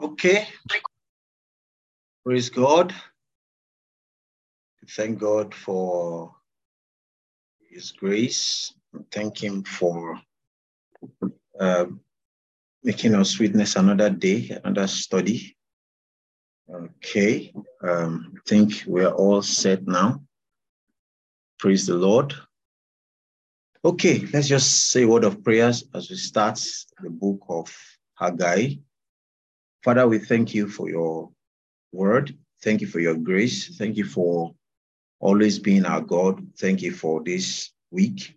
Okay. Praise God. Thank God for His grace. Thank Him for uh, making us witness another day, another study. Okay. Um, I think we're all set now. Praise the Lord. Okay, let's just say a word of prayers as we start the book of Haggai. Father, we thank you for your word. Thank you for your grace. Thank you for always being our God. Thank you for this week.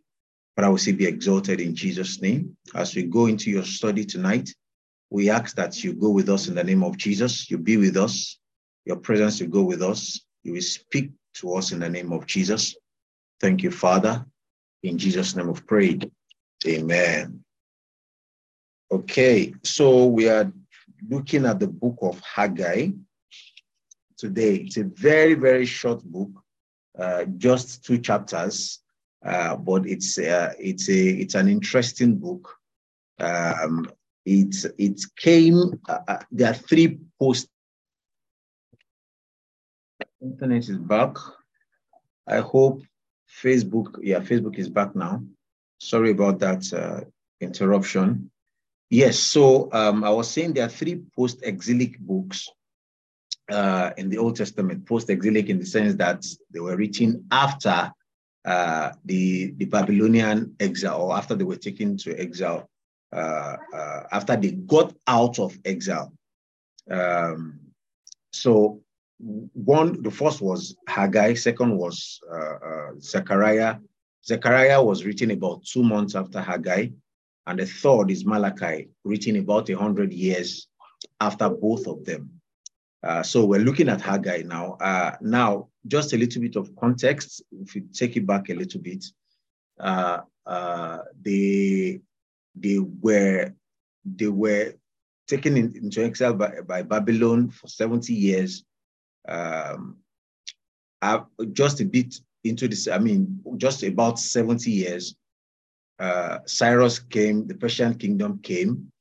Father, we say be exalted in Jesus' name. As we go into your study tonight, we ask that you go with us in the name of Jesus. You be with us. Your presence will go with us. You will speak to us in the name of Jesus. Thank you, Father. In Jesus' name of prayed. Amen. Okay, so we are looking at the book of Haggai today. It's a very, very short book, uh, just two chapters, uh, but it's uh, it's a it's an interesting book. Um, it it came. Uh, uh, there are three posts. Internet is back. I hope Facebook. Yeah, Facebook is back now. Sorry about that uh, interruption. Yes, so um, I was saying there are three post-exilic books uh, in the Old Testament. Post-exilic in the sense that they were written after uh, the the Babylonian exile, or after they were taken to exile, uh, uh after they got out of exile. Um, so one, the first was Haggai. Second was uh, uh, Zechariah. Zechariah was written about two months after Haggai and the third is Malachi, written about 100 years after both of them. Uh, so we're looking at Haggai now. Uh, now, just a little bit of context, if you take it back a little bit, uh, uh they, they, were, they were taken in, into exile by, by, Babylon for 70 years. Um, just a bit into this, I mean, just about 70 years uh, Cyrus came, the Persian kingdom came,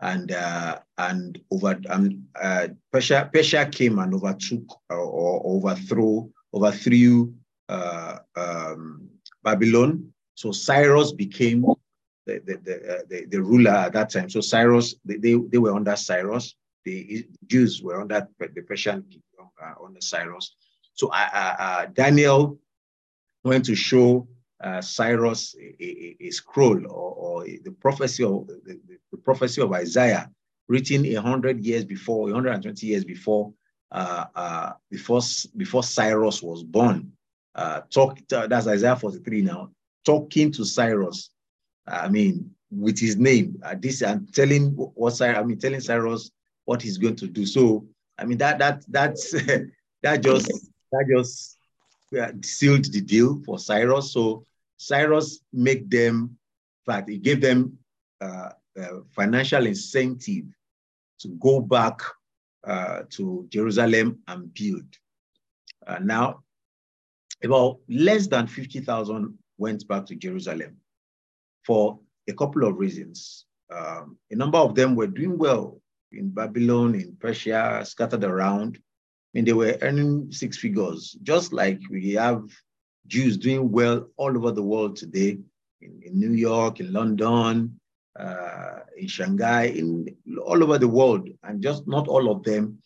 and uh, and over um, uh, Persia Persia came and overtook or, or overthrew overthrew uh, um, Babylon. So Cyrus became the the, the, uh, the, the, ruler at that time. So Cyrus they, they, they were under Cyrus. The Jews were under the Persian uh, under Cyrus. So Daniel went to show uh, Cyrus a, a, a scroll or, or, the prophecy of the, the, prophecy of Isaiah written a hundred years before, 120 years before, uh, uh, before before Cyrus was born. Uh, talk that's Isaiah 43 now. Talking to Cyrus, I mean, with his name. Uh, this I'm telling what Cyrus, I mean, telling Cyrus what he's going to do. So I mean that that that's that just that just sealed the deal for Cyrus. So Cyrus made them, fact, he gave them uh, uh, financial incentive to go back uh, to Jerusalem and build. Uh, now, about less than 50,000 went back to Jerusalem for a couple of reasons. Um, a number of them were doing well in Babylon, in Persia, scattered around. I mean, they were earning six figures, just like we have Jews doing well all over the world today, in, in New York, in London, uh, in Shanghai, in all over the world, and just not all of them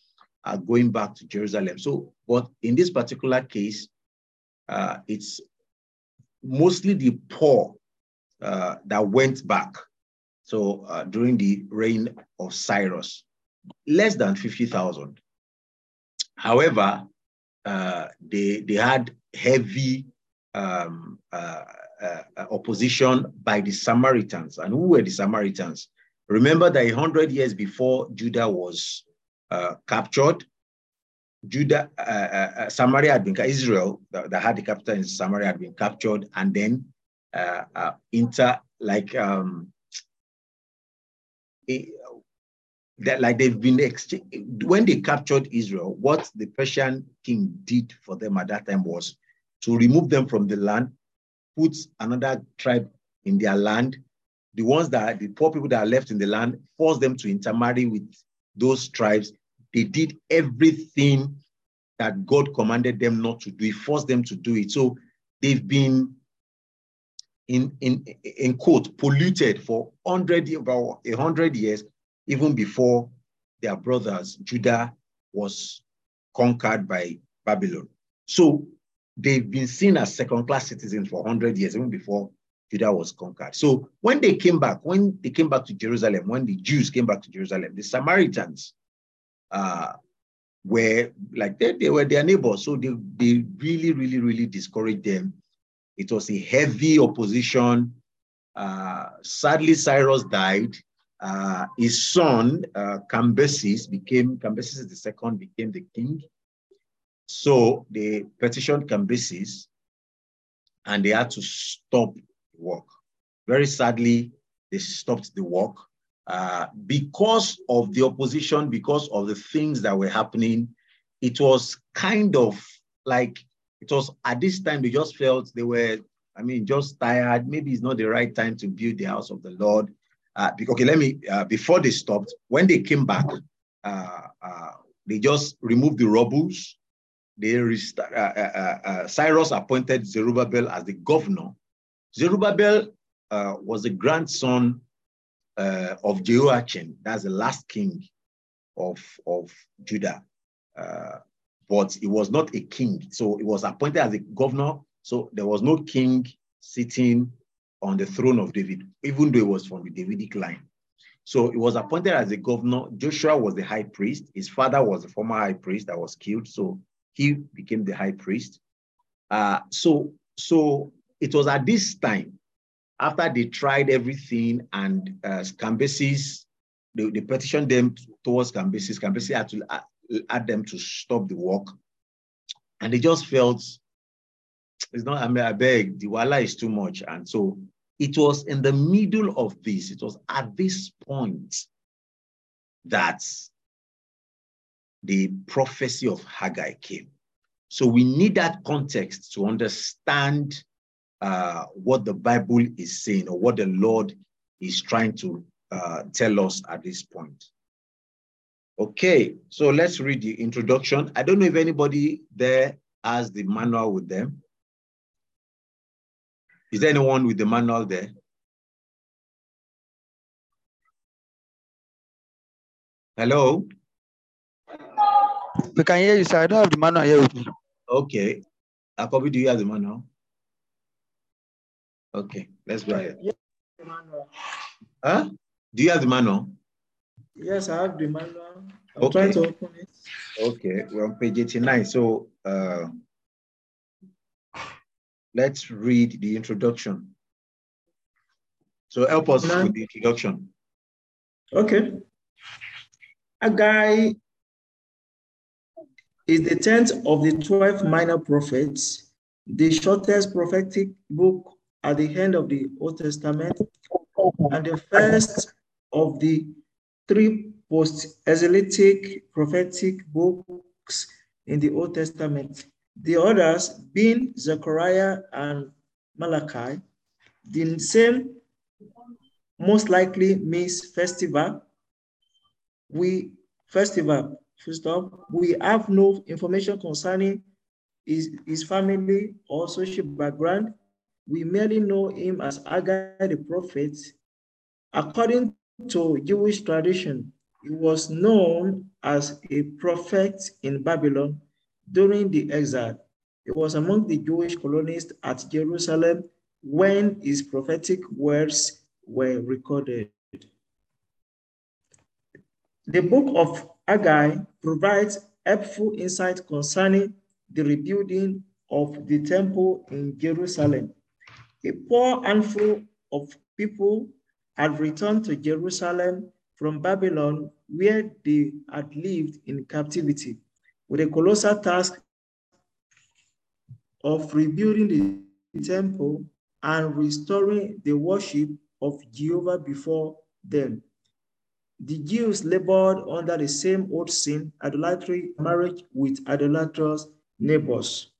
are going back to Jerusalem. So, but in this particular case, uh, it's mostly the poor uh, that went back. So uh, during the reign of Cyrus, less than 50,000. However, uh, they, they had heavy um, uh, uh, uh, opposition by the Samaritans. And who were the Samaritans? Remember that a hundred years before Judah was uh, captured, Judah, Samaria had been Israel that, that, had the capital in Samaria had been captured, and then inter like um, that like they've been exchanged when they captured Israel. What the Persian king did for them at that time was to remove them from the land, put another tribe in their land, the ones that the poor people that are left in the land, forced them to intermarry with those tribes. They did everything that God commanded them not to do. He forced them to do it. So they've been in in in quote polluted for hundred about a hundred years, even before their brothers Judah was conquered by Babylon. So they've been seen as second-class citizens for hundred years, even before Judah was conquered. So when they came back, when they came back to Jerusalem, when the Jews came back to Jerusalem, the Samaritans uh, were like they, they were their neighbors. So they, they really, really, really discouraged them. It was a heavy opposition. Uh, sadly, Cyrus died. Uh, his son, uh, Cambyses, became, Cambyses the second became the king. So they petitioned Cambyses and they had to stop work. Very sadly, they stopped the work uh, because of the opposition, because of the things that were happening. It was kind of like it was at this time they just felt they were, I mean, just tired. Maybe it's not the right time to build the house of the Lord. Uh, okay, let me, uh, before they stopped, when they came back, uh, uh, they just removed the rubbles. They restart, uh, Cyrus appointed Zerubbabel as the governor Zerubbabel uh, was the grandson uh, of Jehoiachin. That's the last king of, of Judah. Uh, but he was not a king. So he was appointed as a governor. So there was no king sitting on the throne of David, even though he was from the Davidic line. So he was appointed as a governor. Joshua was the high priest. His father was a former high priest that was killed. So he became the high priest. Uh, so, so it was at this time, after they tried everything and uh, Cambyses, they, they petitioned them towards Cambyses. Cambyses had to add them to stop the work. And they just felt, it's not, I mean, I beg, the wala is too much. And so it was in the middle of this, it was at this point that the prophecy of Haggai came. So we need that context to understand uh, what the Bible is saying or what the Lord is trying to uh, tell us at this point. Okay, so let's read the introduction. I don't know if anybody there has the manual with them. Is there anyone with the manual there? Hello? We can hear you, sir. I don't have the manual here with me. Okay. Akobi, do you have the manual? Okay, let's go ahead. Yes, the manual. Huh? Do you have the manual? Yes, I have the manual. I'm Okay. trying to open it. Okay, we're on page 89. So uh, let's read the introduction. So help us Nine. with the introduction. Okay. Haggai is the tenth of the 12 minor prophets, the shortest prophetic book at the end of the Old Testament, and the first of the three post-exilic prophetic books in the Old Testament. The others being Zechariah and Malachi, the same most likely means festival. We festival, full stop. We have no information concerning his, his family or social background. We merely know him as Haggai the prophet. According to Jewish tradition, he was known as a prophet in Babylon during the exile. He was among the Jewish colonists at Jerusalem when his prophetic words were recorded. The book of Haggai provides helpful insight concerning the rebuilding of the temple in Jerusalem. A poor handful of people had returned to Jerusalem from Babylon, where they had lived in captivity, with a colossal task of rebuilding the temple and restoring the worship of Jehovah before them. The Jews labored under the same old sin, idolatry, marriage with idolatrous neighbors.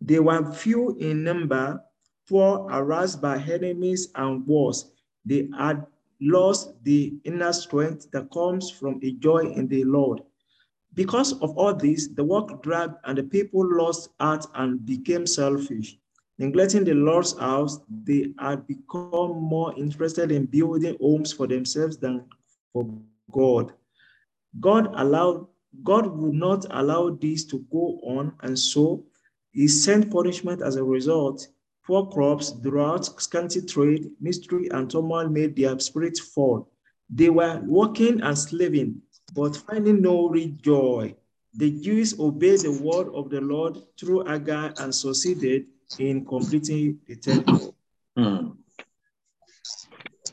They were few in number, poor, harassed by enemies and wars. They had lost the inner strength that comes from a joy in the Lord. Because of all this, the work dragged and the people lost heart and became selfish. Neglecting the Lord's house, they had become more interested in building homes for themselves than for God. God allowed, God would not allow this to go on, and so he sent punishment as a result. Poor crops, drought, scanty trade, mystery, and turmoil made their spirits fall. They were working and slaving, but finding no real joy. The Jews obeyed the word of the Lord through Haggai and succeeded in completing the temple. Hmm.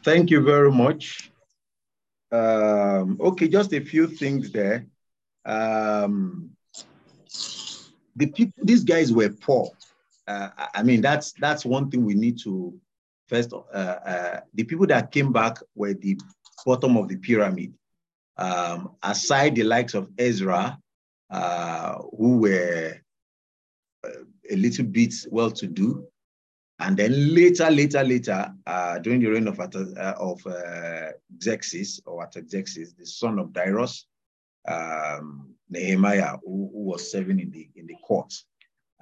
Thank you very much. Um, okay, just a few things there. Um, the people, these guys were poor. Uh, I mean, that's that's one thing we need to first. Uh, uh, the people that came back were the bottom of the pyramid. Um, aside the likes of Ezra, uh, who were uh, a little bit well-to-do, and then later, later, later, uh, during the reign of of Xerxes or Artaxerxes, the son of Darius, um, Nehemiah, who, who, was serving in the in the court.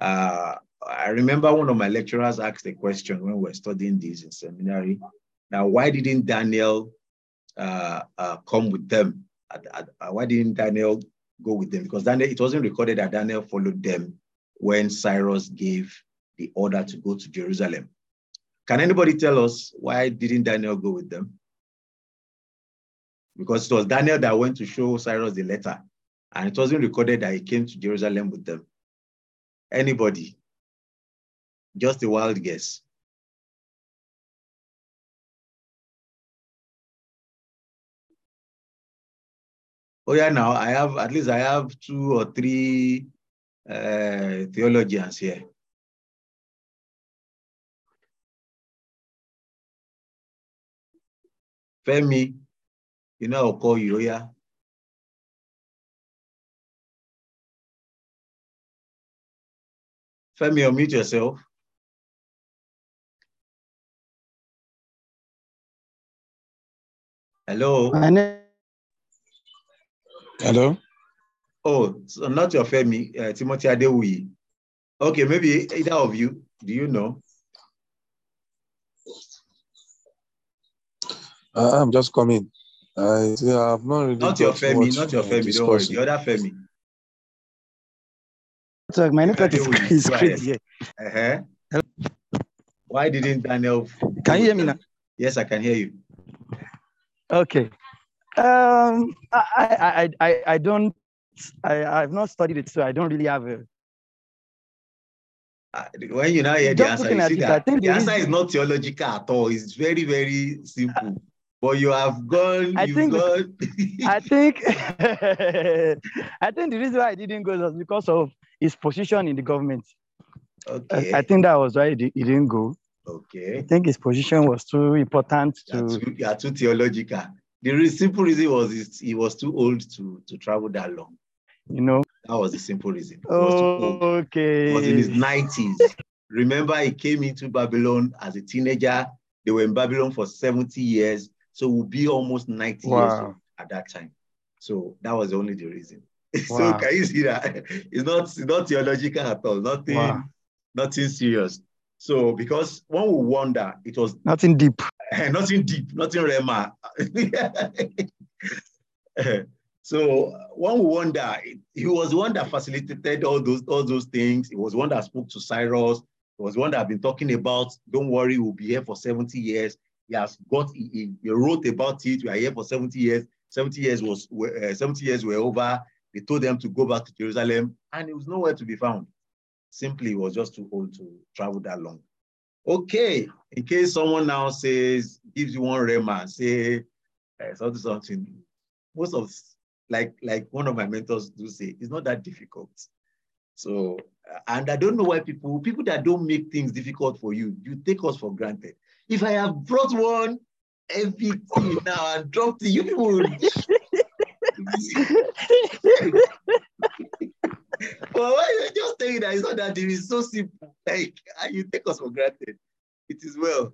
Uh, I remember one of my lecturers asked a question when we were studying this in seminary. Now, why didn't Daniel uh, uh, come with them? Uh, why didn't Daniel go with them? Because Daniel, it wasn't recorded that Daniel followed them when Cyrus gave the order to go to Jerusalem. Can anybody tell us why didn't Daniel go with them? Because it was Daniel that went to show Cyrus the letter, and it wasn't recorded that he came to Jerusalem with them. Anybody? Just a wild guess. Oh yeah, now I have at least I have two or three uh, theologians here. Femi, you know I'll call you, oh, yeah. Femi, unmute yourself. Hello. Hello. Oh, so not your Femi, uh, Timothy Adewuyi. Okay, maybe either of you. Do you know? Uh, I'm just coming. I have not really. Not your Femi, not your Femi. Don't worry, the other Femi. So my network is, is crazy. Uh-huh. Why didn't Daniel? Can you hear me now? Yes, I can hear you. Okay. Um, I, I, I, I don't, I, I've not studied it, so I don't really have a. Uh, when you now hear the answer, you see that the answer is not theological at all. It's very, very simple. But you have gone. I think. Gone. I think. I think the reason why I didn't go was because of his position in the government. Okay. I, I think that was why he didn't go. Okay. I think his position was too important to. You are too, too theological. The simple reason was he was too old to, to travel that long. You know. That was the simple reason. Oh, okay. He was in his 90s. Remember, he came into Babylon as a teenager. They were in Babylon for 70 years. So we'll be almost 90 wow. years old at that time. So that was only the reason. Wow. so can you see that? It's not, it's not theological at all. Nothing, wow. nothing serious. So because one will wonder, it was nothing deep. nothing deep, nothing Rhema. so one will wonder, he was one that facilitated all those all those things. He was one that spoke to Cyrus. He was one that I've been talking about. Don't worry, we'll be here for 70 years. He has got, he, he wrote about it. We are here for 70 years. 70 years was uh, 70 years were over. They told them to go back to Jerusalem, and it was nowhere to be found simply was just too old to travel that long. Okay, in case someone now says, gives you one Rhema, say uh, something, something, most of, like, like one of my mentors do say, it's not that difficult. So, and I don't know why people, people that don't make things difficult for you, you take us for granted. If I have brought one MVP now and dropped it, you people well, why you just saying that it's not that? It's so simple. Like you take us for granted. It is well.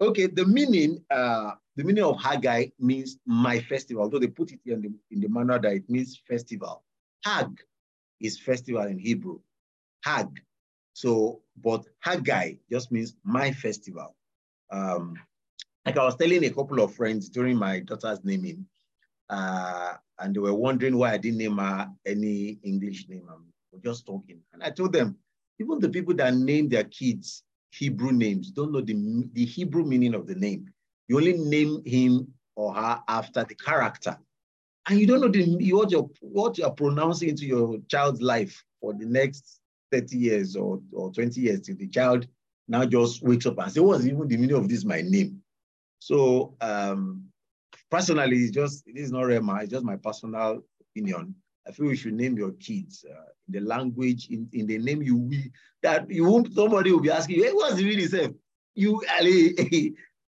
Okay, the meaning, uh, the meaning of Haggai means my festival, although they put it in the, in the manner that it means festival. Hag is festival in Hebrew. Hag. So, but Haggai just means my festival. Um, like I was telling a couple of friends during my daughter's naming, uh, and they were wondering why I didn't name her any English name. I'm just talking. And I told them, even the people that name their kids Hebrew names don't know the, the Hebrew meaning of the name. You only name him or her after the character. And you don't know the, what, you're, what you're pronouncing into your child's life for the next 30 years or, or 20 years till the child now just wakes up and says, what's even the meaning of this, my name? So um, personally, it's just, it is not Rhema, it's just my personal opinion. I feel we should name your kids uh, the language, in, in the name you will, that you won't, somebody will be asking you, hey, what's meaning self? You,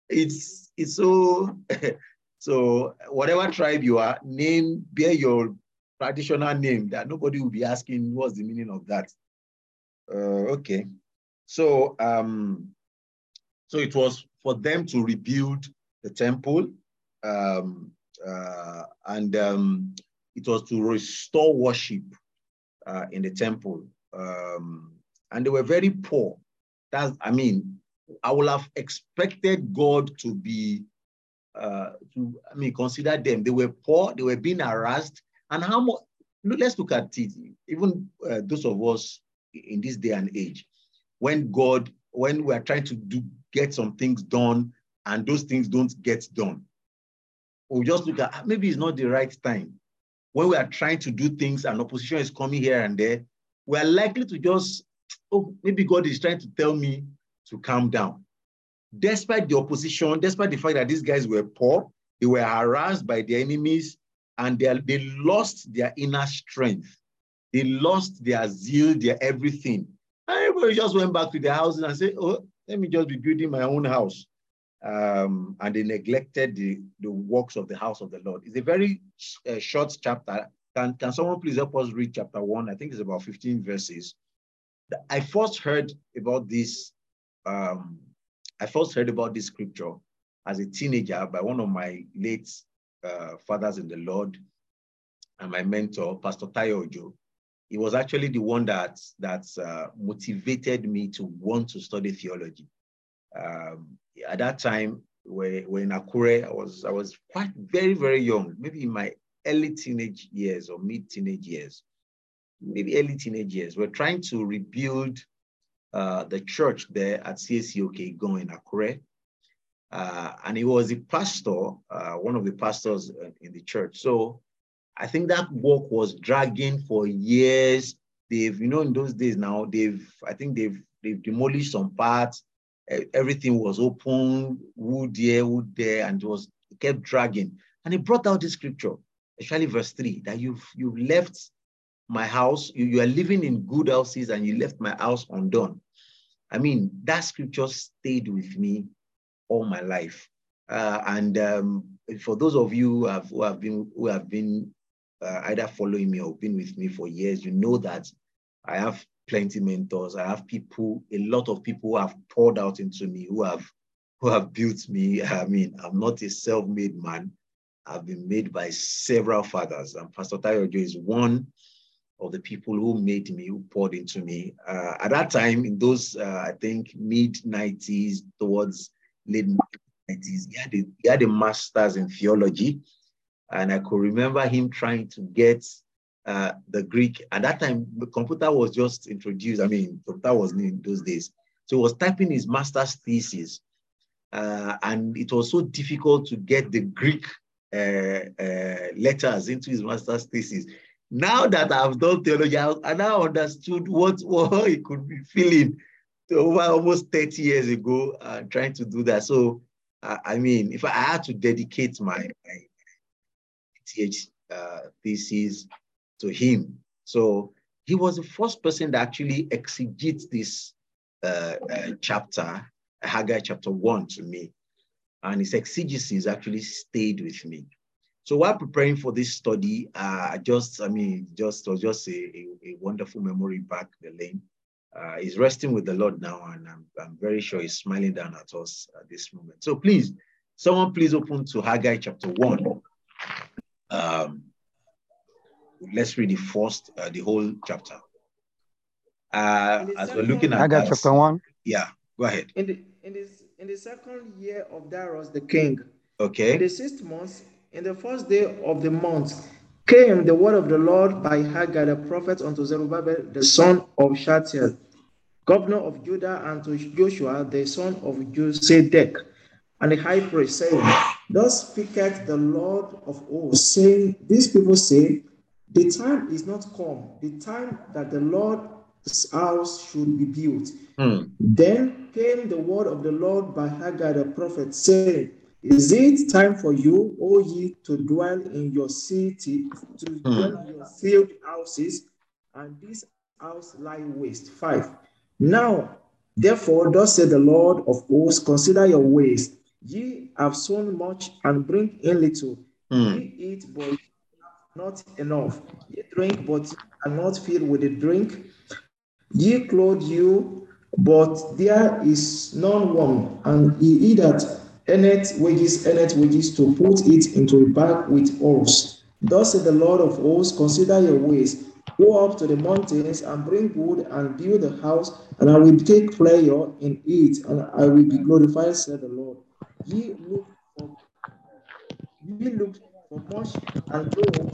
it's, it's so, so whatever tribe you are, name, bear your traditional name that nobody will be asking what's the meaning of that. Uh, okay. So, um, so it was for them to rebuild the temple, um, uh, and um, it was to restore worship uh, in the temple. Um, and they were very poor. That's, I mean, I would have expected God to be, uh, to, I mean, consider them. They were poor, they were being harassed. And how much, let's look at it, even uh, those of us in this day and age, when God, when we are trying to do, get some things done and those things don't get done, we just look at, ah, maybe it's not the right time when we are trying to do things and opposition is coming here and there, we are likely to just, oh, maybe God is trying to tell me to calm down. Despite the opposition, despite the fact that these guys were poor, they were harassed by their enemies, and they, they lost their inner strength. They lost their zeal, their everything. Everybody just went back to their houses and said, oh, let me just be building my own house um, and they neglected the, the works of the house of the Lord. It's a very uh, short chapter. Can, can someone please help us read chapter one? I think it's about 15 verses. I first heard about this, um, I first heard about this scripture as a teenager by one of my late uh, fathers in the Lord and my mentor, Pastor Tayo Ojo. He was actually the one that, that uh, motivated me to want to study theology. Um, at that time, when, when in Akure, I was, I was quite very, very young, maybe in my early teenage years or mid teenage years, maybe early teenage years. We're trying to rebuild uh, the church there at CACOK going in Akure. Uh, and he was a pastor, uh, one of the pastors in the church. So I think that work was dragging for years. They've, you know, in those days now, they've, I think they've, they've demolished some parts everything was open, wood here, wood there, and it was it kept dragging. And he brought out this scripture, especially verse 3, that you've you've left my house, you, you are living in good houses, and you left my house undone. I mean, that scripture stayed with me all my life. Uh, and um, for those of you who have, who have been who have been uh, either following me or been with me for years, you know that I have plenty mentors. I have people, a lot of people who have poured out into me, who have who have built me. I mean, I'm not a self-made man. I've been made by several fathers, and Pastor Tayo is one of the people who made me, who poured into me. Uh, at that time, in those, uh, I think, mid 90s towards late 90s, he had, a, he had a master's in theology. And I could remember him trying to get uh, the Greek. At that time, the computer was just introduced. I mean, computer was in those days. So he was typing his master's thesis. Uh, and it was so difficult to get the Greek uh, uh letters into his master's thesis. Now that I've done theology, I now understood what, what he could be feeling over almost 30 years ago, uh, trying to do that. So, I mean, if I had to dedicate my, my PhD thesis to him. So he was the first person that actually exegetes this uh, uh, chapter, Haggai chapter one to me. And his exegesis actually stayed with me. So while preparing for this study, uh, just, I mean, just was just a, a, a, wonderful memory back the lane. uh, he's resting with the Lord now, and I'm, I'm very sure he's smiling down at us at this moment. So please, someone please open to Haggai chapter 1. Um, let's read the first, uh, the whole chapter. Uh, as we're looking at Haggai that, chapter 1. yeah, go ahead. In the in this in the second year of Darius the king, Okay. in the sixth month, in the first day of the month, came the word of the Lord by Haggai the prophet unto Zerubbabel the son of Shealtiel, governor of Judah, and to Joshua the son of Josedek, and the high priest, saying, Thus speaketh the Lord of hosts, saying, These people say, The time is not come, the time that the Lord's house should be built. Hmm. Then came the word of the Lord by Haggai the prophet, saying, Is it time for you, O ye, to dwell in your city, to dwell in your field houses, and this house lie waste? Five. Now, therefore, thus said the Lord of hosts, consider your ways. Ye have sown much and bring in little. Hmm. Ye eat, but not enough. Ye drink, but are not filled with the drink. Ye clothe you, but there is none warm, and ye that earneth wages, earneth wages to put it into a bag with oars. Thus said the Lord of hosts, consider your ways. Go up to the mountains and bring wood and build a house, and I will take pleasure in it, and I will be glorified, said the Lord. Ye look for ye looked for much, and lo,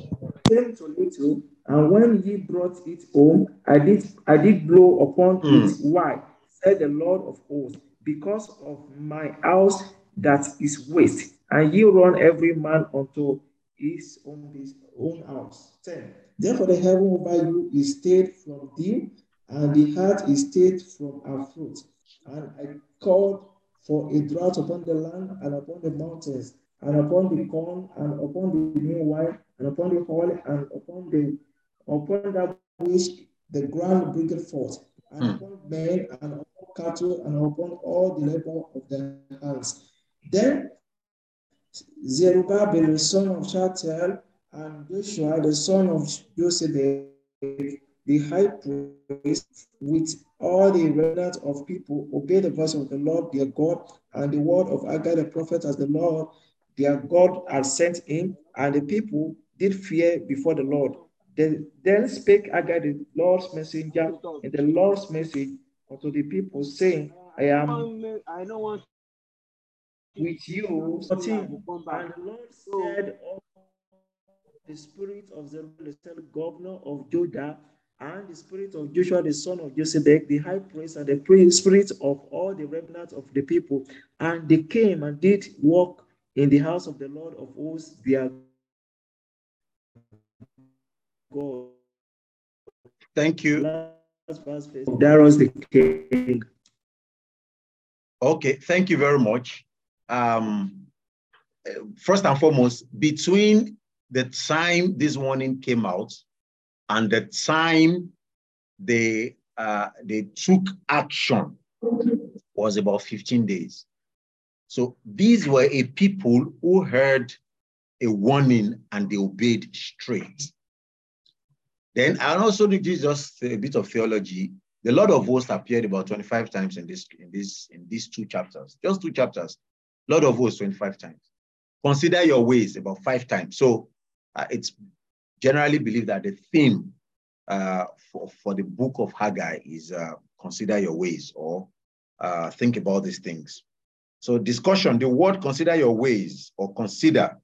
came to little, and when ye brought it home, I did I did blow upon Hmm. it. Why? Said the Lord of hosts, because of my house that is waste, and ye run every man unto his own his own house. 10. Therefore the heaven over you is stayed from dew, and the heart is stayed from our fruit. And I called for a drought upon the land and upon the mountains, and upon the corn, and upon the new wine, and upon the oil, and upon the upon that which the ground bringeth forth, and Hmm. upon men, and upon cattle, and upon all the labor of their hands. Then Zerubbabel, the son of Shealtiel, and Joshua, the son of Josedek, the high priest, with all the remnant of people, obey the voice of the Lord their God and the word of Haggai the prophet as the Lord their God had sent him, and the people did fear before the Lord. Then, then spake Haggai the Lord's messenger and the Lord's message unto the people, saying, I am I don't want with you. And the Lord said, "Oh, The spirit of Zerubbabel, the governor of Judah, and the spirit of Joshua, the son of Josedek, the high priest, and the spirit of all the remnant of the people. And they came and did walk in the house of the Lord of hosts, their God. Thank you. Last verse, Darius the king. Okay, thank you very much. Um, first and foremost, between the time this warning came out and the time they uh, they took action was about 15 days. So these were a people who heard a warning and they obeyed straight. Then I also need just a bit of theology. The Lord of hosts appeared about 25 times in this in this in these two chapters, just two chapters. Lord of hosts 25 times. Consider your ways about five times. So uh, it's generally believed that the theme uh, for, for the book of Haggai is uh, consider your ways or uh, think about these things. So discussion, the word consider your ways or consider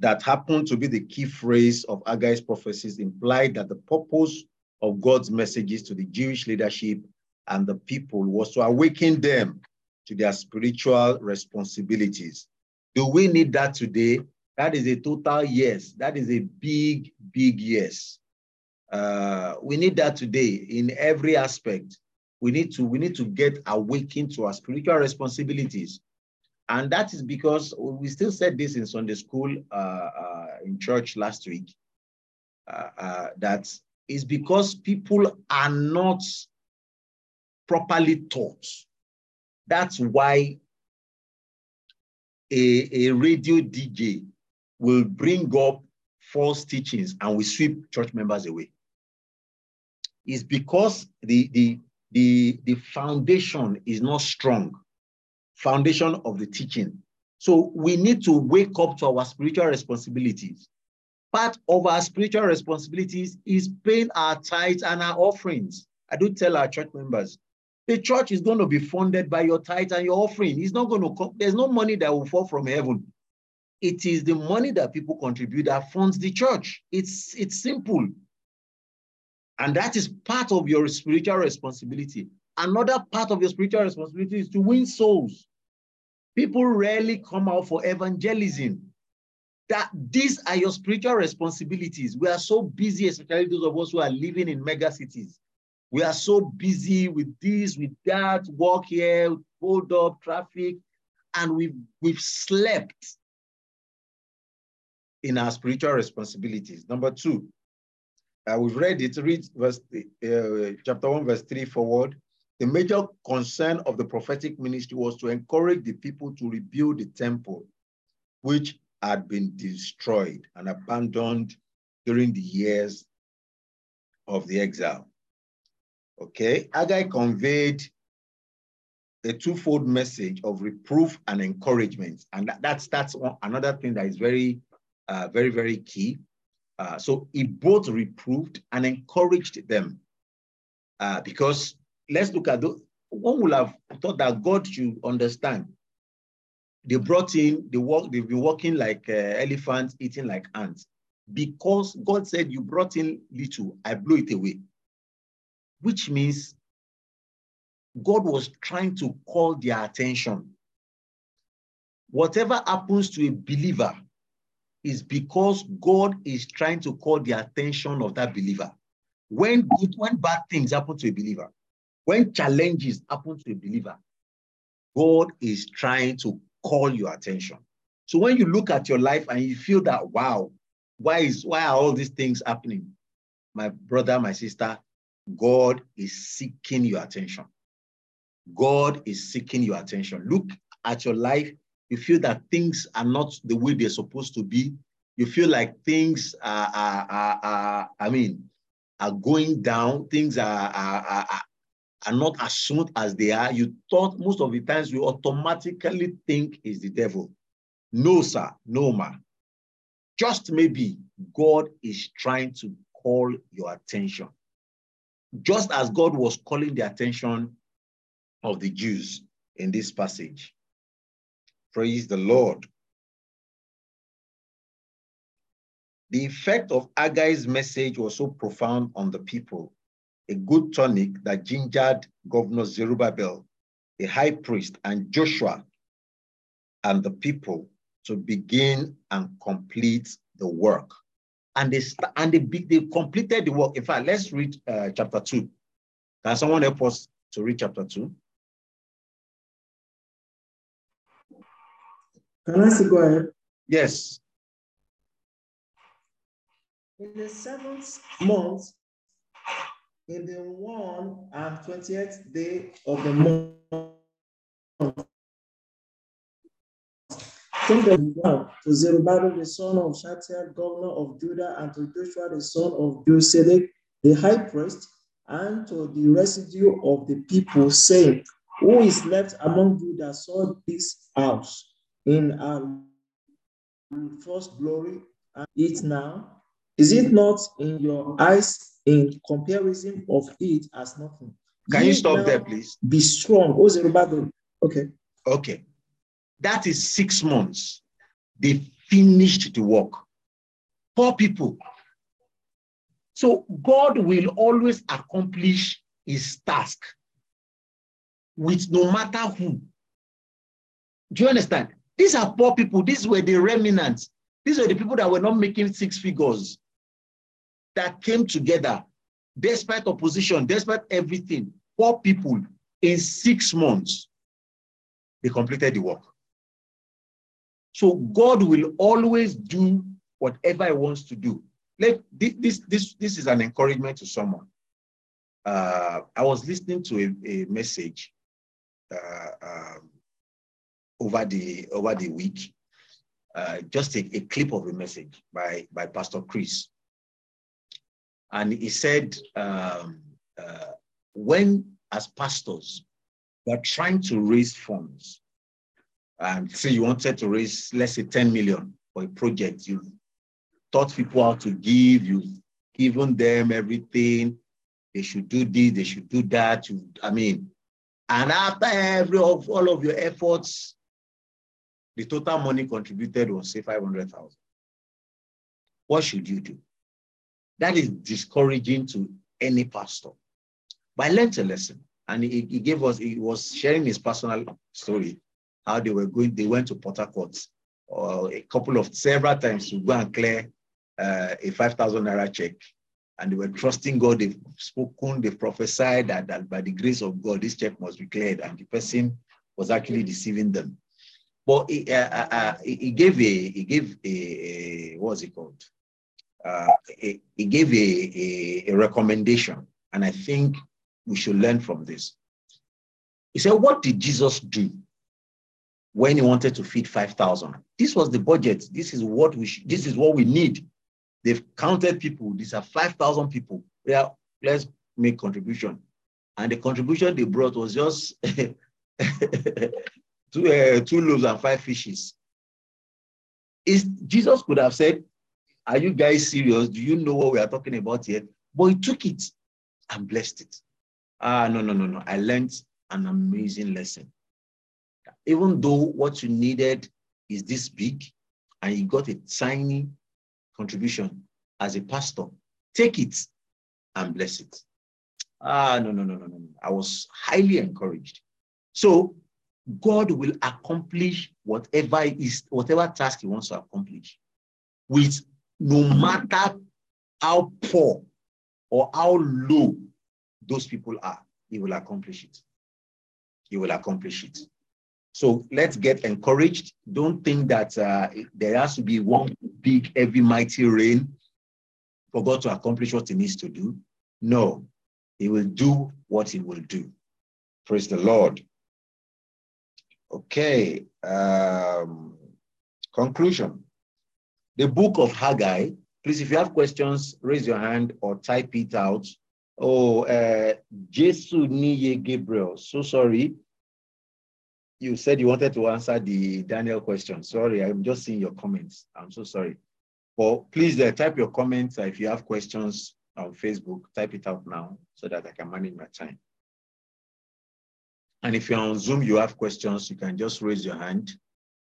that happened to be the key phrase of Haggai's prophecies implied that the purpose of God's messages to the Jewish leadership and the people was to awaken them to their spiritual responsibilities. Do we need that today? That is a total yes. That is a big, big yes. Uh, we need that today in every aspect. We need to we need to get awakened to our spiritual responsibilities. And that is because we still said this in Sunday school, uh, uh, in church last week, uh, uh, that is because people are not properly taught. That's why a, a radio DJ will bring up false teachings and we sweep church members away. is because the, the, the, the foundation is not strong, foundation of the teaching. So we need to wake up to our spiritual responsibilities. Part of our spiritual responsibilities is paying our tithes and our offerings. I do tell our church members, the church is going to be funded by your tithe and your offering. It's not going to come, there's no money that will fall from heaven. It is the money that people contribute that funds the church. It's, it's simple. And that is part of your spiritual responsibility. Another part of your spiritual responsibility is to win souls. People rarely come out for evangelism. That these are your spiritual responsibilities. We are so busy, especially those of us who are living in mega cities. We are so busy with this, with that, work here, hold up, traffic, and we've we've slept in our spiritual responsibilities. Number two, we've read it, read verse, uh, chapter 1, verse 3 forward. The major concern of the prophetic ministry was to encourage the people to rebuild the temple, which had been destroyed and abandoned during the years of the exile. Okay, Haggai conveyed a twofold message of reproof and encouragement. And that, that's, that's one, another thing that is very, uh, very, very key. Uh, so he both reproved and encouraged them uh, because let's look at the, one would have thought that God should understand. They brought in, they work, they've been working like uh, elephants, eating like ants. Because God said, You brought in little, I blew it away. Which means God was trying to call their attention. Whatever happens to a believer is because God is trying to call the attention of that believer. When good, when bad things happen to a believer, when challenges happen to a believer, God is trying to call your attention. So when you look at your life and you feel that, wow, why is why are all these things happening? My brother, my sister, God is seeking your attention. God is seeking your attention. Look at your life you feel that things are not the way they're supposed to be, you feel like things are, are, are, are I mean, are going down, things are, are, are, not as smooth as they are, you thought most of the times you automatically think is the devil. No, sir, no, ma. Just maybe God is trying to call your attention. Just as God was calling the attention of the Jews in this passage. Praise the Lord. The effect of Haggai's message was so profound on the people, a good tonic that gingered Governor Zerubbabel, the high priest, and Joshua and the people to begin and complete the work. And they, and they, they completed the work. In fact, let's read uh, chapter 2. Can someone help us to read chapter 2? See go ahead? Yes. In the seventh month, in the one and twentieth day of the month, the down to Zerubbabel the son of Shealtiel, governor of Judah, and to Joshua the son of Josedek, the high priest, and to the residue of the people, saying, Who is left among you that saw this house? In our first glory and it now? Is it not in your eyes in comparison of it as nothing? Can you stop there, please? Be strong. Oh, Zerubbabel. Okay. Okay. That is six months. They finished the work. Four people. So God will always accomplish his task with no matter who. Do you understand? These are poor people. These were the remnants. These were the people that were not making six figures that came together despite opposition, despite everything. Poor people in six months, they completed the work. So God will always do whatever He wants to do. Let this this this is an encouragement to someone. Uh, I was listening to a, a message uh, um, over the over the week. Uh, just a, a, clip of a message by by Pastor Chris, and he said um, uh, when, as pastors, we're trying to raise funds, and say you wanted to raise, let's say, 10 million for a project, you taught people how to give, you've given them everything. They should do this, they should do that. You, I mean, and after every of all of your efforts, the total money contributed was say 500,000. What should you do? That is discouraging to any pastor. But I learned a lesson, and he, he gave us, he was sharing his personal story, how they were going, they went to Port Harcourt uh, a couple of several times to go and clear uh, a 5,000 naira check. And they were trusting God. They've spoken, they've prophesied that, that by the grace of God, this check must be cleared. And the person was actually deceiving them. But he, uh, uh, uh he gave a, he gave a, a what's it called? Uh, he, he gave a, a, a recommendation. And I think we should learn from this. He said, What did Jesus do when he wanted to feed 5,000? This was the budget. This is what we sh- this is what we need. They've counted people. These are 5,000 people. Yeah, let's make contribution. And the contribution they brought was just two, uh, two loaves and five fishes. Is Jesus could have said, Are you guys serious? Do you know what we are talking about here? But he took it and blessed it. Ah, no, no, no, no. I learned an amazing lesson. Even though what you needed is this big, and you got a tiny contribution as a pastor, take it and bless it. Ah, no, no, no, no, no. I was highly encouraged. So God will accomplish whatever is whatever task He wants to accomplish, with no matter how poor or how low those people are, He will accomplish it. He will accomplish it. So let's get encouraged. Don't think that uh, there has to be one big, heavy, mighty rain for God to accomplish what He needs to do. No, He will do what He will do. Praise the Lord. Okay. Um, conclusion. The book of Haggai. Please, if you have questions, raise your hand or type it out. Oh, uh, Jesu Niye Gabriel. So sorry you said you wanted to answer the Daniel question. Sorry, I'm just seeing your comments. I'm so sorry. But please uh, type your comments. Uh, if you have questions on Facebook, type it out now so that I can manage my time. And if you're on Zoom, you have questions, you can just raise your hand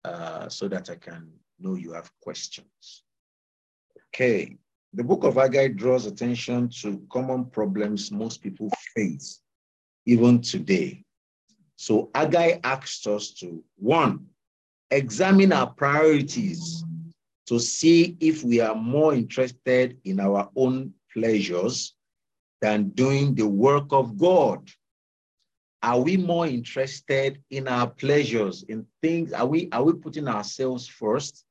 uh, so that I can know you have questions. Okay. The book of Haggai draws attention to common problems most people face, even today. So Haggai asks us to, one, examine our priorities to see if we are more interested in our own pleasures than doing the work of God. Are we more interested in our pleasures, in things? Are we, are we putting ourselves first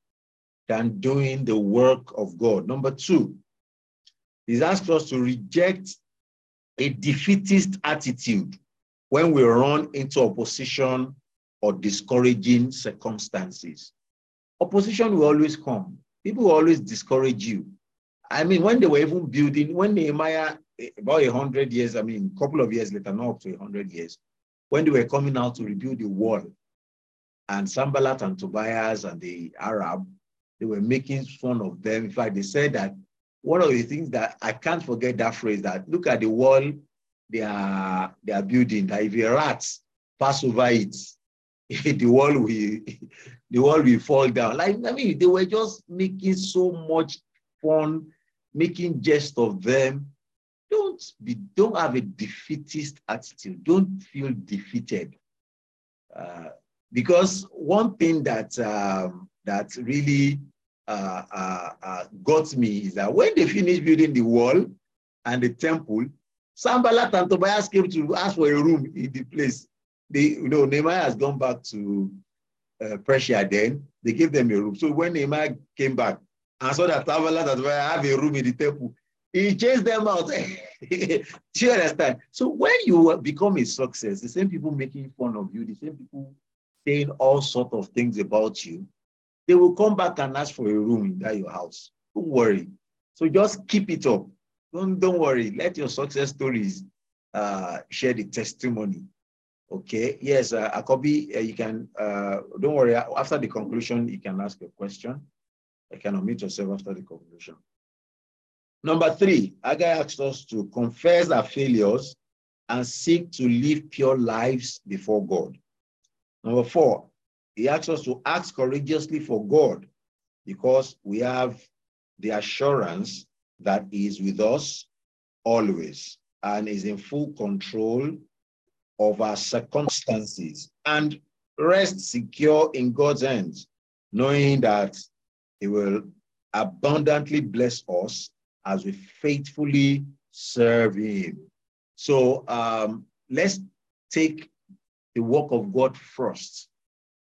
than doing the work of God? Number two, he's asked us to reject a defeatist attitude when we run into opposition or discouraging circumstances. Opposition will always come. People will always discourage you. I mean, when they were even building, when Nehemiah, about a hundred years, I mean, a couple of years later, not up to a hundred years, when they were coming out to rebuild the wall, and Sanballat and Tobias and the Arab, they were making fun of them. In fact, they said that one of the things that I can't forget that phrase that look at the wall they are they are building that if a rat pass over it, the wall will the wall will fall down. Like I mean, they were just making so much fun, making jest of them. Don't be don't have a defeatist attitude. Don't feel defeated. Uh, because one thing that um, that really uh, uh, uh got me is that when they finished building the wall and the temple, Sanballat and Tobias came to ask for a room in the place. They, you know, Nehemiah has gone back to uh, Persia then. They gave them a room. So when Nehemiah came back and saw that Sanballat and Tobias have a room in the temple, he chased them out. Do you understand? So when you become a success, the same people making fun of you, the same people saying all sort of things about you, they will come back and ask for a room in that your house. Don't worry. So just keep it up. Don't, don't worry. Let your success stories uh, share the testimony. Okay. Yes, uh, Akobi, uh, you can, uh, don't worry. After the conclusion, you can ask a question. You can unmute yourself after the conclusion. Number three, Haggai asks us to confess our failures and seek to live pure lives before God. Number four, he asks us to ask courageously for God because we have the assurance that he is with us always and is in full control of our circumstances and rest secure in God's hands, knowing that he will abundantly bless us as we faithfully serve him. So um, let's take the work of God first.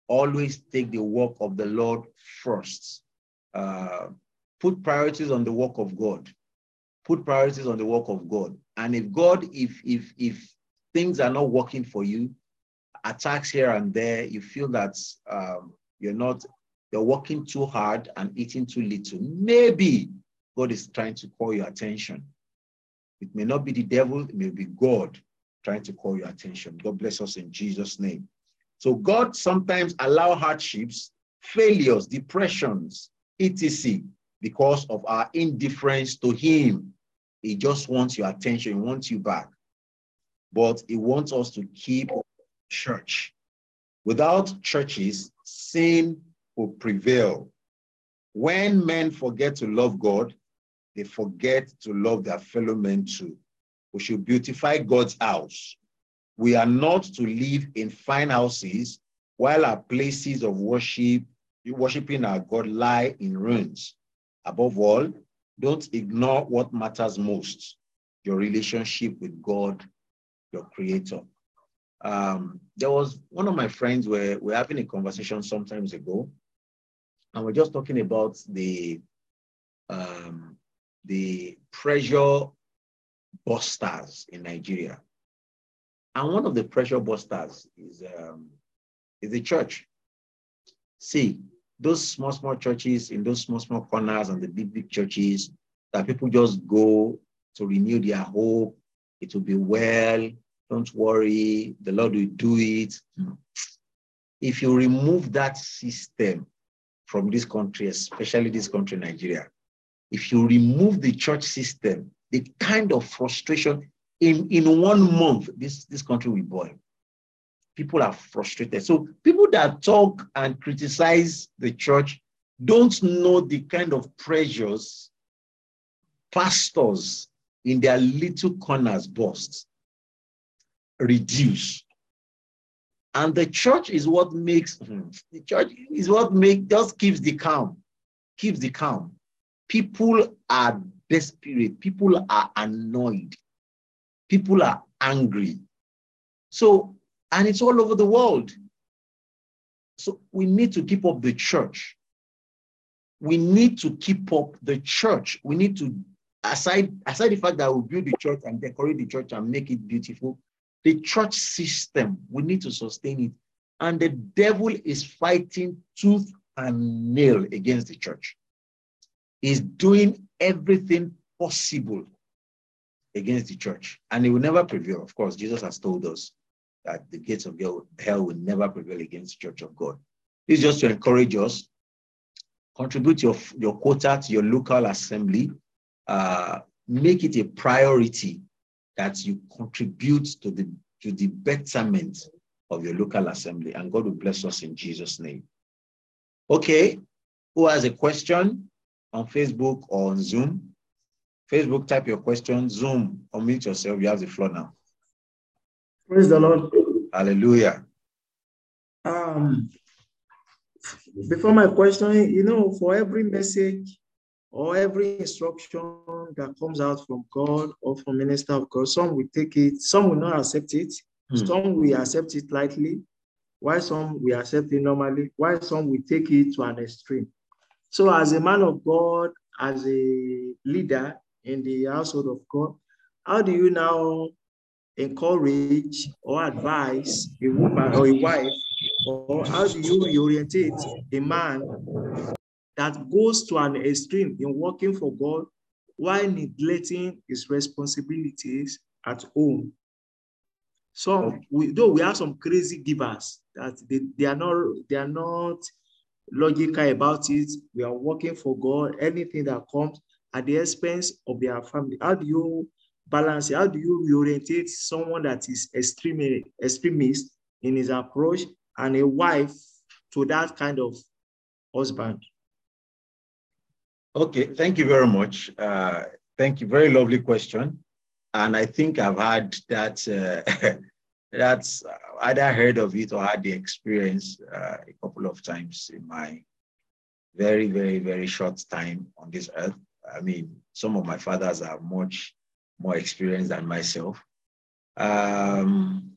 Always take the work of the Lord first. Uh, put priorities on the work of God. Put priorities on the work of God. And if God, if if if things are not working for you, attacks here and there, you feel that um, you're not, you're working too hard and eating too little. Maybe God is trying to call your attention. It may not be the devil, it may be God trying to call your attention. God bless us in Jesus' name. So God sometimes allow hardships, failures, depressions, etc., because of our indifference to Him. He just wants your attention, He wants you back. But He wants us to keep church. Without churches, sin will prevail. When men forget to love God, they forget to love their fellow men too. We should beautify God's house. We are not to live in fine houses while our places of worship, worshiping our God, lie in ruins. Above all, don't ignore what matters most your relationship with God, your creator. Um, there was one of my friends where we're having a conversation sometimes ago, and we're just talking about the um, the pressure busters in Nigeria. And one of the pressure busters is, um, is the church. See, those small, small churches in those small, small corners and the big, big churches that people just go to renew their hope. It will be well. Don't worry. The Lord will do it. If you remove that system from this country, especially this country, Nigeria, if you remove the church system, the kind of frustration in, in one month, this, this country will boil. People are frustrated. So people that talk and criticize the church don't know the kind of pressures pastors in their little corners bust, reduce. And the church is what makes hmm, the church is what make just keeps the calm, keeps the calm. People are desperate. People are annoyed. People are angry. So, and it's all over the world. So we need to keep up the church. We need to keep up the church. We need to, aside, aside the fact that we build the church and decorate the church and make it beautiful, the church system, we need to sustain it. And the devil is fighting tooth and nail against the church is doing everything possible against the church. And it will never prevail. Of course, Jesus has told us that the gates of hell will never prevail against the church of God. This is just to encourage us. Contribute your, your quota to your local assembly. Uh, make it a priority that you contribute to the, to the betterment of your local assembly. And God will bless us in Jesus' name. Okay, who has a question? On Facebook or on Zoom. Facebook, type your question. Zoom, unmute yourself. You have the floor now. Praise the Lord. Hallelujah. Um, before my question, you know, for every message or every instruction that comes out from God or from minister of God, some will take it, some will not accept it, hmm. some will accept it lightly, while some will accept it normally, while some will take it to an extreme. So, as a man of God, as a leader in the household of God, how do you now encourage or advise a woman or a wife, or how do you reorientate a man that goes to an extreme in working for God while neglecting his responsibilities at home? So we though we have some crazy givers that they, they are not they are not logical about it. We are working for God. Anything that comes at the expense of their family. How do you balance? How do you reorientate someone that is extreme, extremist in his approach and a wife to that kind of husband? Okay, thank you very much. Uh, thank you. Very lovely question. And I think I've had that, uh, that's either heard of it or had the experience uh, a couple of times in my very, very, very short time on this earth. I mean, some of my fathers are much more experienced than myself. Um,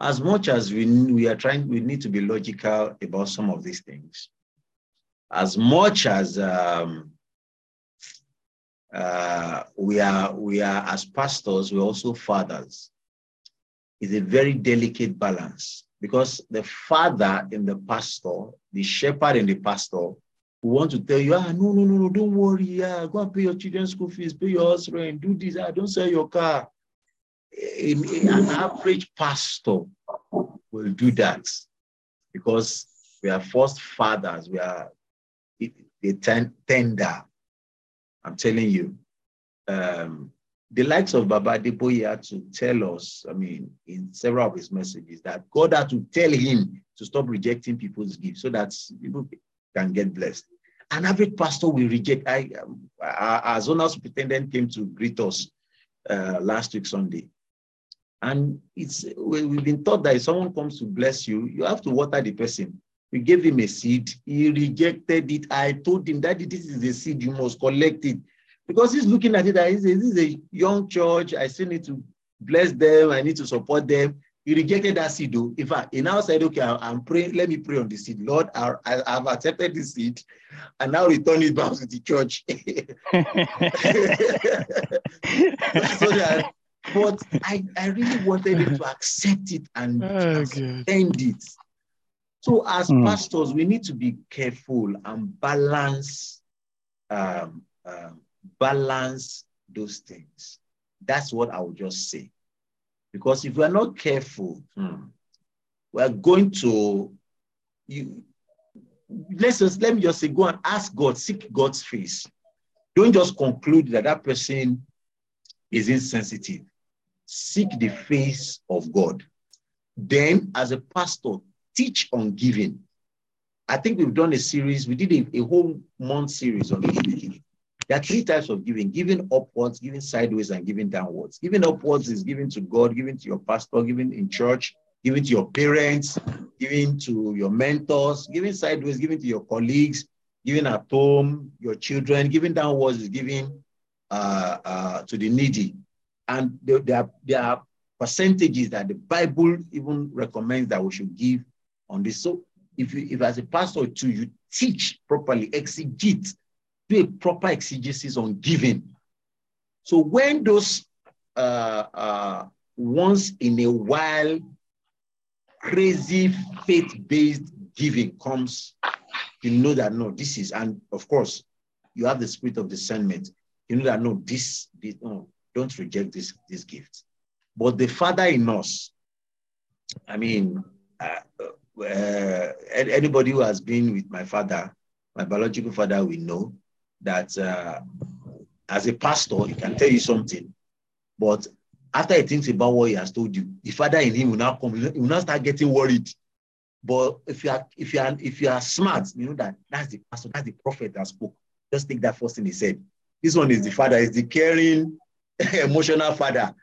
as much as we, we are trying, we need to be logical about some of these things. As much as um, uh, we are, we are as pastors, we're also fathers. It's a very delicate balance because the father in the pastor, the shepherd in the pastor, who want to tell you, ah, no, no, no, no, don't worry, yeah, go and pay your children's school fees, pay your house rent, do this, ah, don't sell your car an average pastor will do that because we are first fathers, we are tender. I'm telling you. Um, the likes of Baba Adeboye had to tell us, I mean, in several of his messages, that God had to tell him to stop rejecting people's gifts so that people can get blessed. An average pastor will reject. I, our, our zonal superintendent came to greet us uh, last week Sunday, and it's we've been taught that if someone comes to bless you, you have to water the person. We gave him a seed, he rejected it. I told him that this is a seed, you must collect it. Because he's looking at it and he says, This is a young church, I still need to bless them, I need to support them. He rejected that seed, though. In fact, he now said, Okay, I'm praying, let me pray on the seed. Lord, I, have accepted this seed and now return it back to the church. so that but I, I really wanted him to accept it and oh, end it. So as mm. pastors, we need to be careful and balance um, um, balance those things. That's what I would just say. Because if we're not careful, hmm, we're going to you let's just let me just say go and ask God, seek God's face. Don't just conclude that that person is insensitive seek the face of God. Then, as a pastor, teach on giving. I think we've done a series, we did a, a whole month series on giving. There are three types of giving giving upwards, giving sideways, and giving downwards. Giving upwards is giving to God, giving to your pastor, giving in church, giving to your parents, giving to your mentors, giving sideways, giving to your colleagues, giving at home, your children, giving downwards is giving uh, uh, to the needy. And there, there, are, there are percentages that the Bible even recommends that we should give on this. So if you, if as a pastor too, you teach properly, exegete, do a proper exegesis on giving. So when those uh, uh, once in a while crazy faith-based giving comes, you know that no, this is, and of course, you have the spirit of discernment. You know that no, this, this no, don't reject this, this gift. But the Father in us, I mean, uh, uh, anybody who has been with my father, my biological father, we know that uh, as a pastor, he can tell you something, but after he thinks about what he has told you, the father in him will now come, he will now start getting worried. But if you are if you are if you are smart, you know that that's the pastor, that's the prophet that spoke. Just take that first thing he said. This one is the father, is the caring, emotional father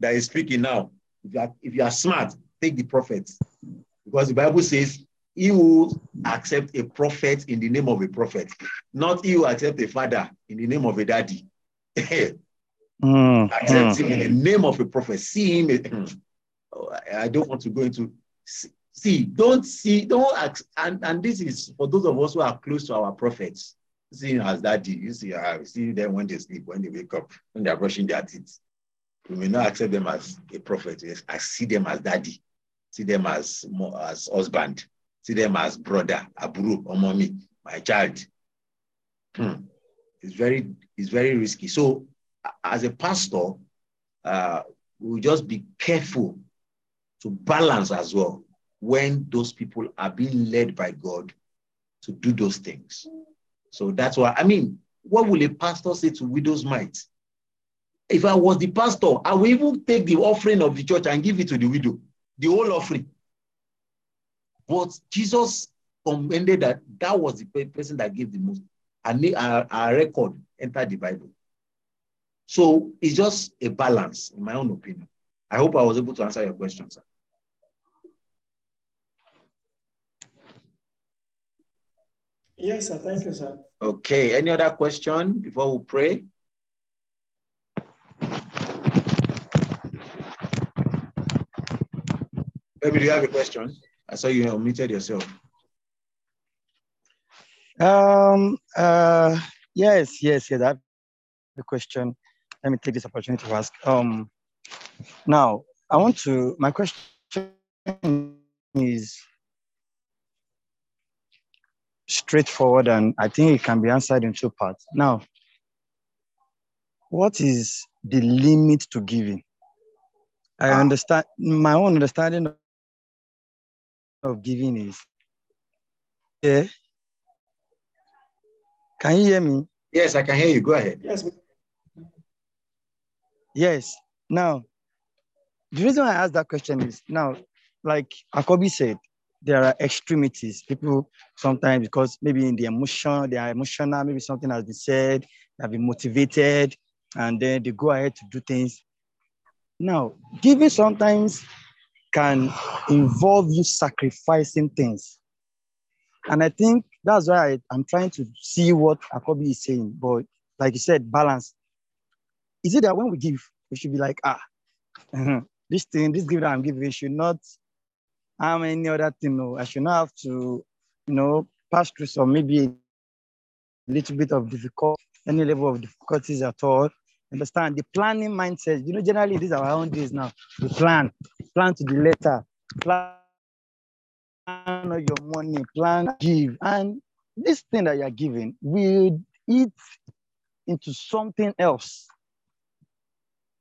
that is speaking now. If you, are, if you are smart, take the prophets. Because the Bible says, he will accept a prophet in the name of a prophet, not he will accept a father in the name of a daddy. mm, accept mm. him in the name of a prophet. See him. I don't want to go into see, don't see, don't ask, and, and this is for those of us who are close to our prophets see him as daddy. You see, I see them when they sleep, when they wake up, when they're brushing their teeth. We may not accept them as a prophet. Yes, I see them as daddy, see them as as husband, see them as brother, aburu, or mommy, my child. Hmm. It's very, it's very risky. So, as a pastor, uh, we'll just be careful to balance as well when those people are being led by God to do those things. So that's why, I mean, what will a pastor say to widow's mite? If I was the pastor, I will even take the offering of the church and give it to the widow, the whole offering. But Jesus commended that that was the person that gave the most. And our, our record entered the Bible. So it's just a balance, in my own opinion. I hope I was able to answer your question, sir. Yes, sir. Thank you, sir. Okay. Any other question before we pray? Maybe you have a question? I saw you unmuted yourself. Um. Uh. Yes. Yes. Yes. I have a question. Let me take this opportunity to ask. Um. Now, I want to. My question is straightforward, and I think it can be answered in two parts. Now, what is the limit to giving? I Ah. understand. My own understanding of giving is. Yeah. Can you hear me? Yes, I can hear you. Go ahead. Yes, Yes. Now, the reason I asked that question is now, like Akobi said, there are extremities. People sometimes because maybe in the emotion, they are emotional, maybe something has been said, they have been motivated, and then they go ahead to do things. Now, giving sometimes can involve you sacrificing things. And I think that's why I, I'm trying to see what Akobi is saying. But like you said, balance. Is it that when we give, we should be like, ah, this thing, this gift that I'm giving should not harm any other thing. No, I should not have to, you know, pass through some maybe a little bit of difficult, any level of difficulties at all. Understand the planning mindset. You know, generally these are our own days now. We plan, plan to the letter, plan all your money, plan, give, and this thing that you're giving will eat into something else.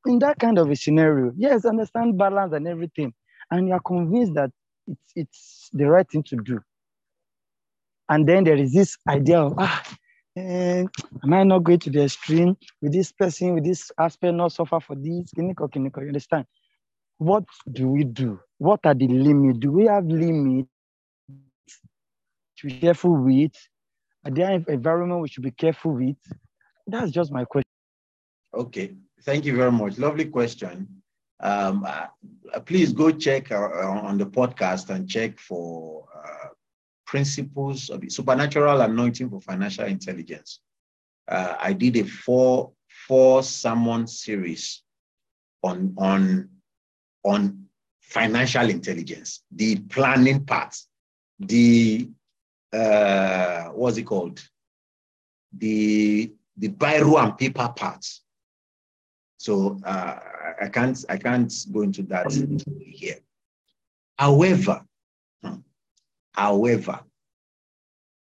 In that kind of a scenario, yes, understand balance and everything, and you're convinced that it's it's the right thing to do. And then there is this idea of ah, eh, am I not going to the extreme with this person, with this aspect, not suffer for this? Kiniko, kiniko, you understand? What do we do? What are the limits? Do we have limits to be careful with? Are there environment we should be careful with? That's just my question. Okay. Thank you very much. Lovely question. Um, uh, please go check uh, on the podcast and check for principles of supernatural anointing for financial intelligence. Uh, I did a four four sermon series on on on financial intelligence, the planning part, the uh, what's it called, the the biro and paper parts. So uh, I can't I can't go into that here. However, however,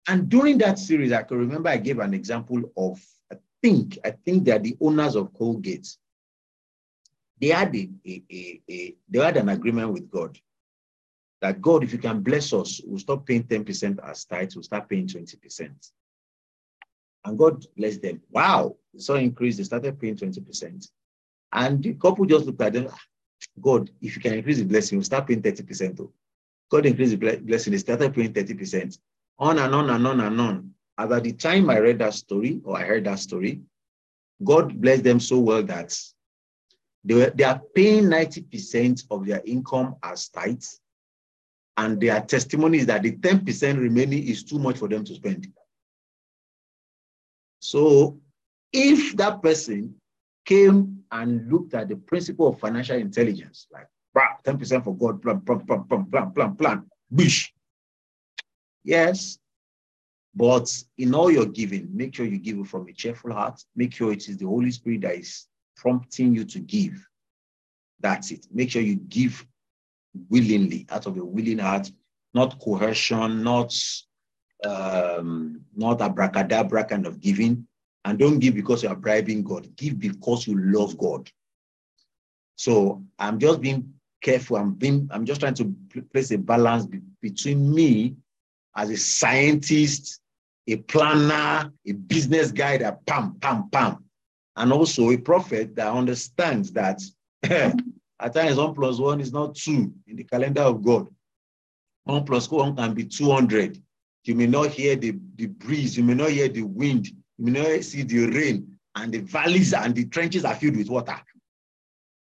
and during that series, I can remember I gave an example of I think I think they are the owners of Colgate. They had a, a, a, a they had an agreement with God that God, if you can bless us, we'll stop paying 10% as tithes, we'll start paying 20%. And God blessed them. Wow, they saw increase, they started paying 20%. And the couple just looked at them, "Ah, God, if you can increase the blessing, we'll start paying 30%. God increased the ble- blessing, they started paying 30%. On and on and on and on. And by the time I read that story, or I heard that story, God blessed them so well that they, were, they are paying 90% of their income as tithes. And their testimony is that the 10% remaining is too much for them to spend. So if that person came and looked at the principle of financial intelligence, like "Bah, 10% for God, plan, plan, plan, plan, plan, plan, plan, bish. Yes. But in all your giving, make sure you give it from a cheerful heart. Make sure it is the Holy Spirit that is prompting you to give. That's it. Make sure you give willingly, out of a willing heart, not coercion, not um, not abracadabra kind of giving. And don't give because you are bribing God. Give because you love God. So I'm just being careful. I'm being, I'm just trying to place a balance be, between me as a scientist, a planner, a business guy that pam, pam, pam, and also a prophet that understands that at times one plus one is not two in the calendar of God. One plus one can be 200. You may not hear the, the breeze, you may not hear the wind, you may not see the rain, and the valleys and the trenches are filled with water.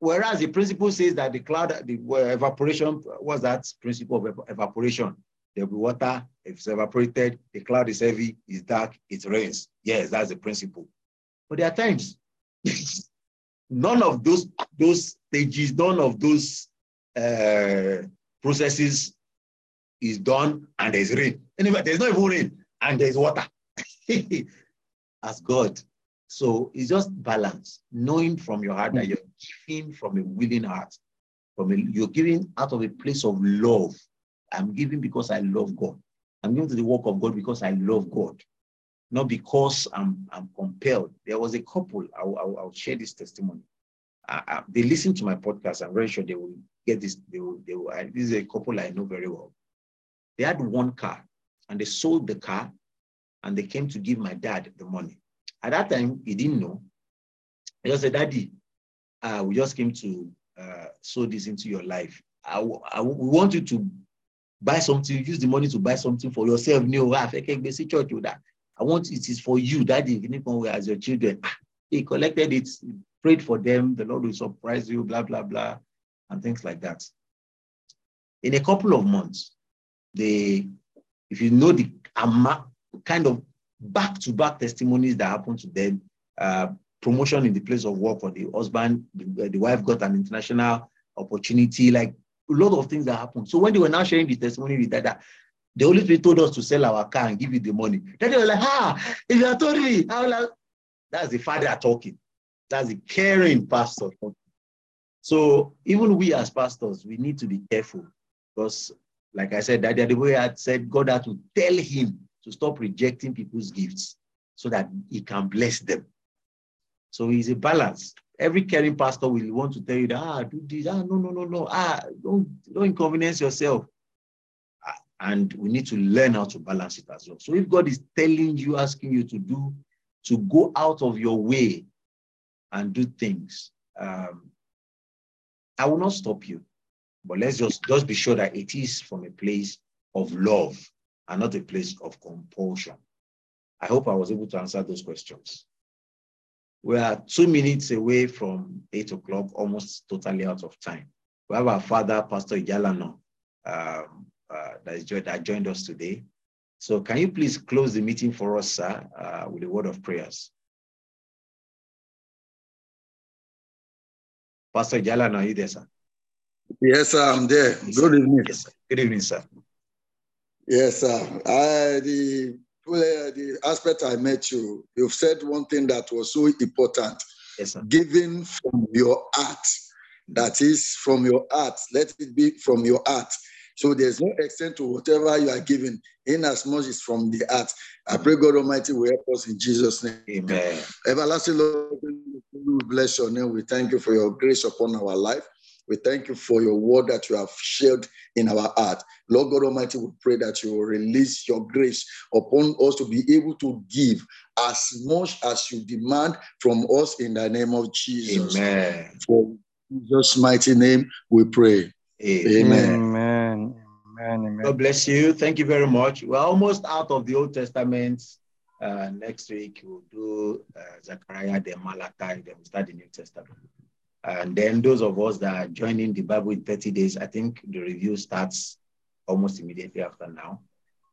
Whereas the principle says that the cloud, the evaporation, was that principle of evaporation? There'll be water, if it's evaporated, the cloud is heavy, it's dark, it rains. Yes, that's the principle. But there are times, none of those, those stages, none of those uh, processes is done and there's rain. Anyway, there's not even rain and there's water. As God. So it's just balance, knowing from your heart that you're giving from a willing heart. From a, you're giving out of a place of love. I'm giving because I love God. I'm giving to the work of God because I love God, not because I'm, I'm compelled. There was a couple, I'll, I'll, I'll share this testimony. I, I, they listen to my podcast. I'm very sure they will get this. They will, they will, I, this is a couple I know very well. They had one car and they sold the car and they came to give my dad the money. At that time, he didn't know. He just said, Daddy, uh, we just came to uh, sow this into your life. I, we want you to buy something, use the money to buy something for yourself. No, I church with that. I want it is for you, daddy, as your children. Ah, he collected it, prayed for them, the Lord will surprise you, blah, blah, blah, and things like that. In a couple of months, they, if you know the amount, kind of back-to-back testimonies that happened to them, uh, promotion in the place of work for the husband, the, the wife got an international opportunity, like a lot of things that happened. So when they were now sharing the testimony with that, the Holy Spirit told us to sell our car and give you the money. Then they were like, ah, if you had told me, I like, that's the father talking. That's the caring pastor. So even we as pastors, we need to be careful because, like I said, the way I said, God had to tell him to stop rejecting people's gifts so that he can bless them. So it's a balance. Every caring pastor will want to tell you that, ah, do this, ah, no, no, no, no, ah, don't, don't inconvenience yourself. Ah, and we need to learn how to balance it as well. So if God is telling you, asking you to do, to go out of your way and do things, um, I will not stop you. But let's just, just be sure that it is from a place of love and not a place of compulsion. I hope I was able to answer those questions. We are two minutes away from eight o'clock, almost totally out of time. We have our father, Pastor Ijalano, um, uh, that, is, that joined us today. So can you please close the meeting for us, sir, uh, with a word of prayers? Pastor Ijalano, are you there, sir? Yes, sir, I'm there. Yes, Good evening. Yes, sir. Good evening, sir. Yes, sir. I, the, uh, the aspect I met you, you've said one thing that was so important. Yes, sir. Giving from your heart. That is from your heart. Let it be from your heart. So there's no extent to whatever you are giving, in as much as from the heart. I pray God Almighty will help us in Jesus' name. Amen. Everlasting Lord, we bless your name. We thank you for your grace upon our life. We thank you for your word that you have shared in our heart. Lord God Almighty, we pray that you will release your grace upon us to be able to give as much as you demand from us in the name of Jesus. Amen. For Jesus' mighty name, we pray. Amen. Amen. Amen. God bless you. Thank you very much. We're almost out of the Old Testament. Uh, next week, we'll do uh, Zechariah, then Malachi, then we'll start the New Testament. And then those of us that are joining the Bible in 30 days, I think the review starts almost immediately after now.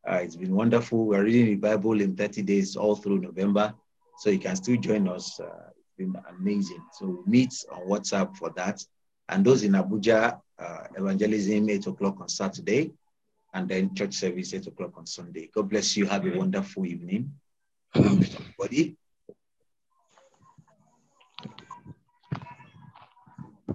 Uh, it's been wonderful. We're reading the Bible in 30 days all through November. So you can still join us. Uh, it's been amazing. So meet on WhatsApp for that. And those in Abuja, uh, evangelism 8 o'clock on Saturday, and then church service 8 o'clock on Sunday. God bless you. Have a wonderful evening. Everybody.